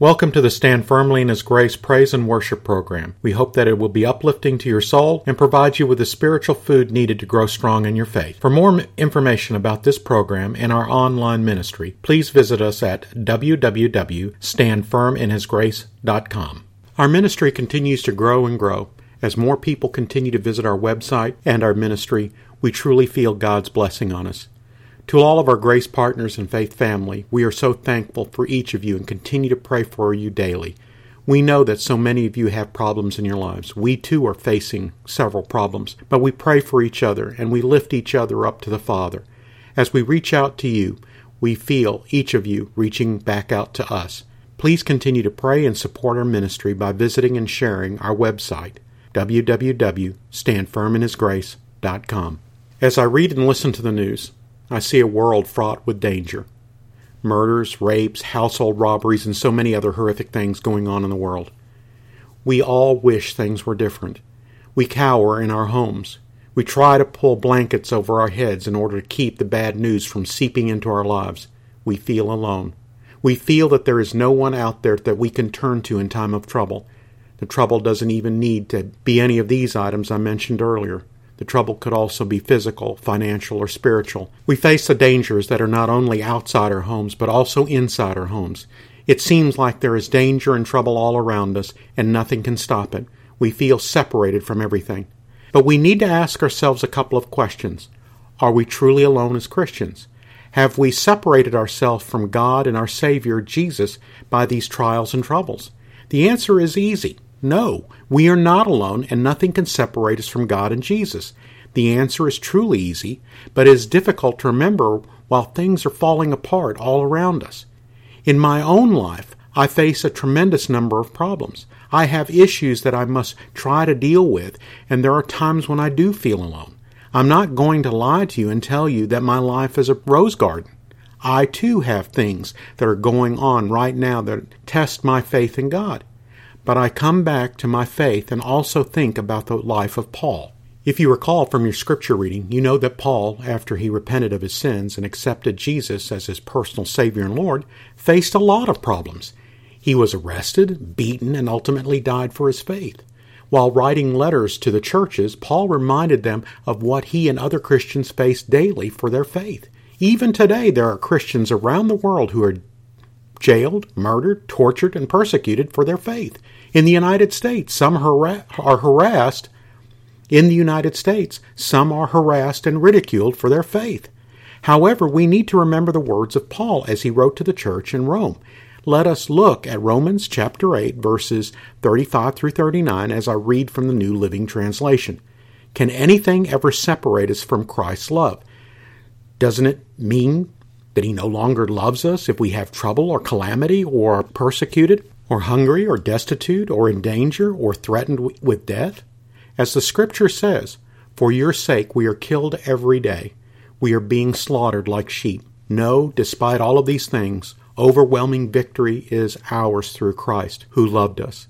Welcome to the Stand Firmly in His Grace Praise and Worship program. We hope that it will be uplifting to your soul and provide you with the spiritual food needed to grow strong in your faith. For more information about this program and our online ministry, please visit us at www.standfirminhisgrace.com. Our ministry continues to grow and grow. As more people continue to visit our website and our ministry, we truly feel God's blessing on us. To all of our grace partners and faith family, we are so thankful for each of you and continue to pray for you daily. We know that so many of you have problems in your lives. We too are facing several problems, but we pray for each other and we lift each other up to the Father. As we reach out to you, we feel each of you reaching back out to us. Please continue to pray and support our ministry by visiting and sharing our website, www.standfirminhisgrace.com. As I read and listen to the news, I see a world fraught with danger. Murders, rapes, household robberies, and so many other horrific things going on in the world. We all wish things were different. We cower in our homes. We try to pull blankets over our heads in order to keep the bad news from seeping into our lives. We feel alone. We feel that there is no one out there that we can turn to in time of trouble. The trouble doesn't even need to be any of these items I mentioned earlier. The trouble could also be physical, financial, or spiritual. We face the dangers that are not only outside our homes, but also inside our homes. It seems like there is danger and trouble all around us, and nothing can stop it. We feel separated from everything. But we need to ask ourselves a couple of questions. Are we truly alone as Christians? Have we separated ourselves from God and our Savior, Jesus, by these trials and troubles? The answer is easy. No, we are not alone, and nothing can separate us from God and Jesus. The answer is truly easy, but it is difficult to remember while things are falling apart all around us. In my own life, I face a tremendous number of problems. I have issues that I must try to deal with, and there are times when I do feel alone. I'm not going to lie to you and tell you that my life is a rose garden. I too have things that are going on right now that test my faith in God. But I come back to my faith and also think about the life of Paul. If you recall from your scripture reading, you know that Paul, after he repented of his sins and accepted Jesus as his personal Savior and Lord, faced a lot of problems. He was arrested, beaten, and ultimately died for his faith. While writing letters to the churches, Paul reminded them of what he and other Christians face daily for their faith. Even today, there are Christians around the world who are jailed, murdered, tortured, and persecuted for their faith. In the United States, some are harassed. In the United States, some are harassed and ridiculed for their faith. However, we need to remember the words of Paul as he wrote to the church in Rome. Let us look at Romans chapter 8, verses 35 through 39 as I read from the New Living Translation. Can anything ever separate us from Christ's love? Doesn't it mean that he no longer loves us if we have trouble or calamity or are persecuted or hungry or destitute or in danger or threatened with death? As the scripture says, For your sake we are killed every day. We are being slaughtered like sheep. No, despite all of these things, overwhelming victory is ours through Christ, who loved us.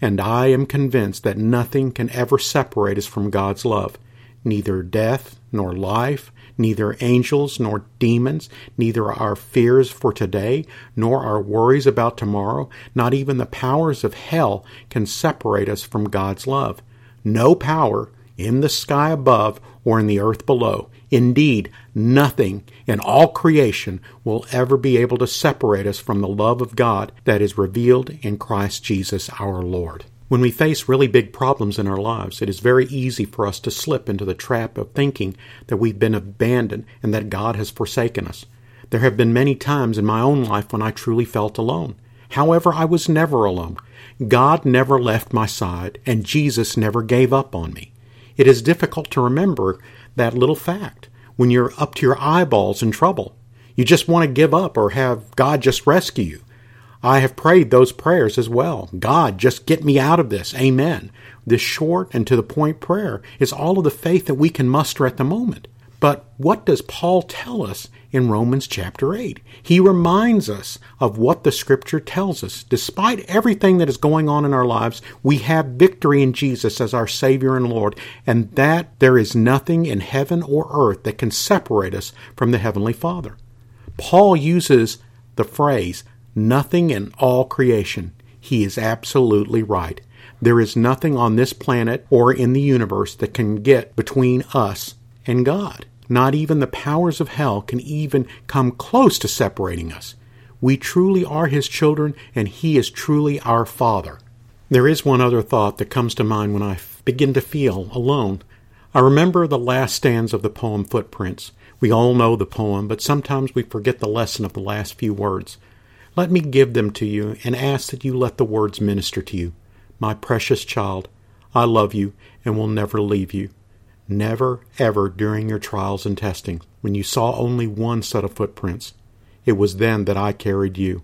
And I am convinced that nothing can ever separate us from God's love, neither death, nor life, neither angels nor demons, neither our fears for today, nor our worries about tomorrow, not even the powers of hell can separate us from God's love. No power in the sky above or in the earth below. Indeed, nothing in all creation will ever be able to separate us from the love of God that is revealed in Christ Jesus our Lord. When we face really big problems in our lives, it is very easy for us to slip into the trap of thinking that we've been abandoned and that God has forsaken us. There have been many times in my own life when I truly felt alone. However, I was never alone. God never left my side, and Jesus never gave up on me. It is difficult to remember that little fact when you're up to your eyeballs in trouble. You just want to give up or have God just rescue you. I have prayed those prayers as well. God, just get me out of this. Amen. This short and to the point prayer is all of the faith that we can muster at the moment. But what does Paul tell us in Romans chapter 8? He reminds us of what the scripture tells us. Despite everything that is going on in our lives, we have victory in Jesus as our Savior and Lord, and that there is nothing in heaven or earth that can separate us from the Heavenly Father. Paul uses the phrase, Nothing in all creation. He is absolutely right. There is nothing on this planet or in the universe that can get between us and God. Not even the powers of hell can even come close to separating us. We truly are His children, and He is truly our Father. There is one other thought that comes to mind when I begin to feel alone. I remember the last stanza of the poem Footprints. We all know the poem, but sometimes we forget the lesson of the last few words. Let me give them to you and ask that you let the words minister to you. My precious child, I love you and will never leave you. Never, ever during your trials and testing, when you saw only one set of footprints, it was then that I carried you.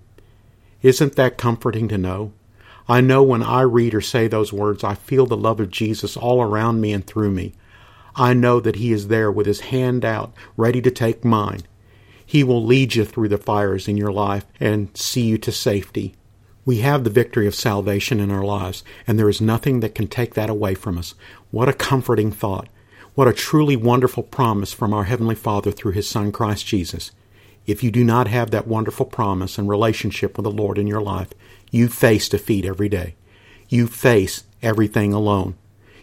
Isn't that comforting to know? I know when I read or say those words, I feel the love of Jesus all around me and through me. I know that He is there with His hand out, ready to take mine. He will lead you through the fires in your life and see you to safety. We have the victory of salvation in our lives, and there is nothing that can take that away from us. What a comforting thought. What a truly wonderful promise from our Heavenly Father through His Son Christ Jesus. If you do not have that wonderful promise and relationship with the Lord in your life, you face defeat every day. You face everything alone.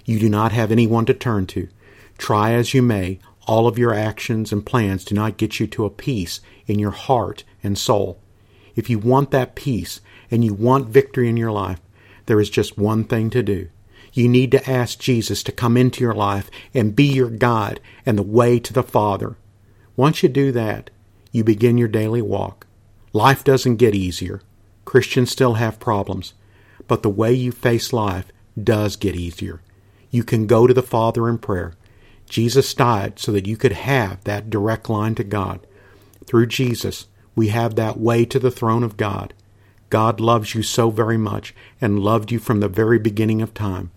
You do not have anyone to turn to. Try as you may, all of your actions and plans do not get you to a peace in your heart and soul. If you want that peace and you want victory in your life, there is just one thing to do. You need to ask Jesus to come into your life and be your guide and the way to the Father. Once you do that, you begin your daily walk. Life doesn't get easier. Christians still have problems, but the way you face life does get easier. You can go to the Father in prayer. Jesus died so that you could have that direct line to God. Through Jesus, we have that way to the throne of God. God loves you so very much and loved you from the very beginning of time.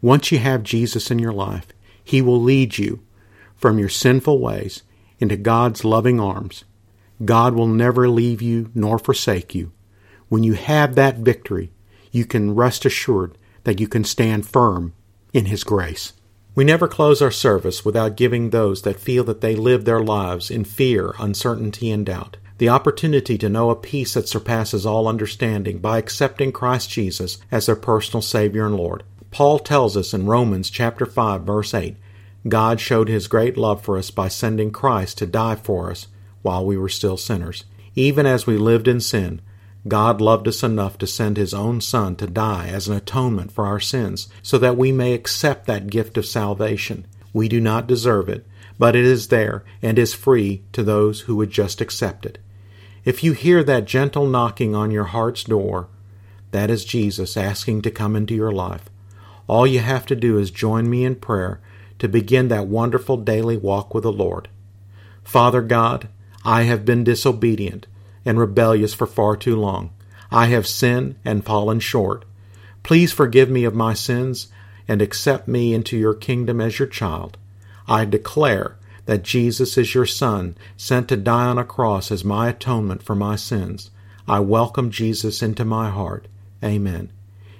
Once you have Jesus in your life, He will lead you from your sinful ways into God's loving arms. God will never leave you nor forsake you. When you have that victory, you can rest assured that you can stand firm in His grace. We never close our service without giving those that feel that they live their lives in fear, uncertainty, and doubt the opportunity to know a peace that surpasses all understanding by accepting Christ Jesus as their personal Savior and Lord. Paul tells us in Romans chapter 5 verse 8, God showed his great love for us by sending Christ to die for us while we were still sinners. Even as we lived in sin, God loved us enough to send his own Son to die as an atonement for our sins, so that we may accept that gift of salvation. We do not deserve it, but it is there and is free to those who would just accept it. If you hear that gentle knocking on your heart's door, that is Jesus asking to come into your life. All you have to do is join me in prayer to begin that wonderful daily walk with the Lord. Father God, I have been disobedient and rebellious for far too long. I have sinned and fallen short. Please forgive me of my sins and accept me into your kingdom as your child. I declare that Jesus is your Son, sent to die on a cross as my atonement for my sins. I welcome Jesus into my heart. Amen.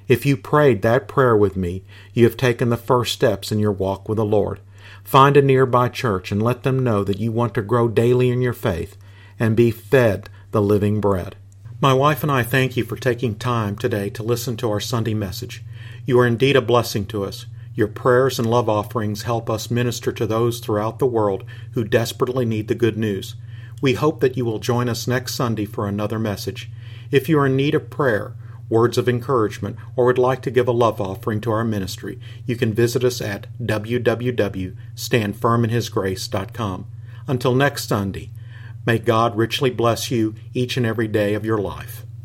If you prayed that prayer with me, you have taken the first steps in your walk with the Lord. Find a nearby church and let them know that you want to grow daily in your faith and be fed the living bread. My wife and I thank you for taking time today to listen to our Sunday message. You are indeed a blessing to us. Your prayers and love offerings help us minister to those throughout the world who desperately need the good news. We hope that you will join us next Sunday for another message. If you are in need of prayer, words of encouragement, or would like to give a love offering to our ministry, you can visit us at www.standfirminhisgrace.com. Until next Sunday, may God richly bless you each and every day of your life.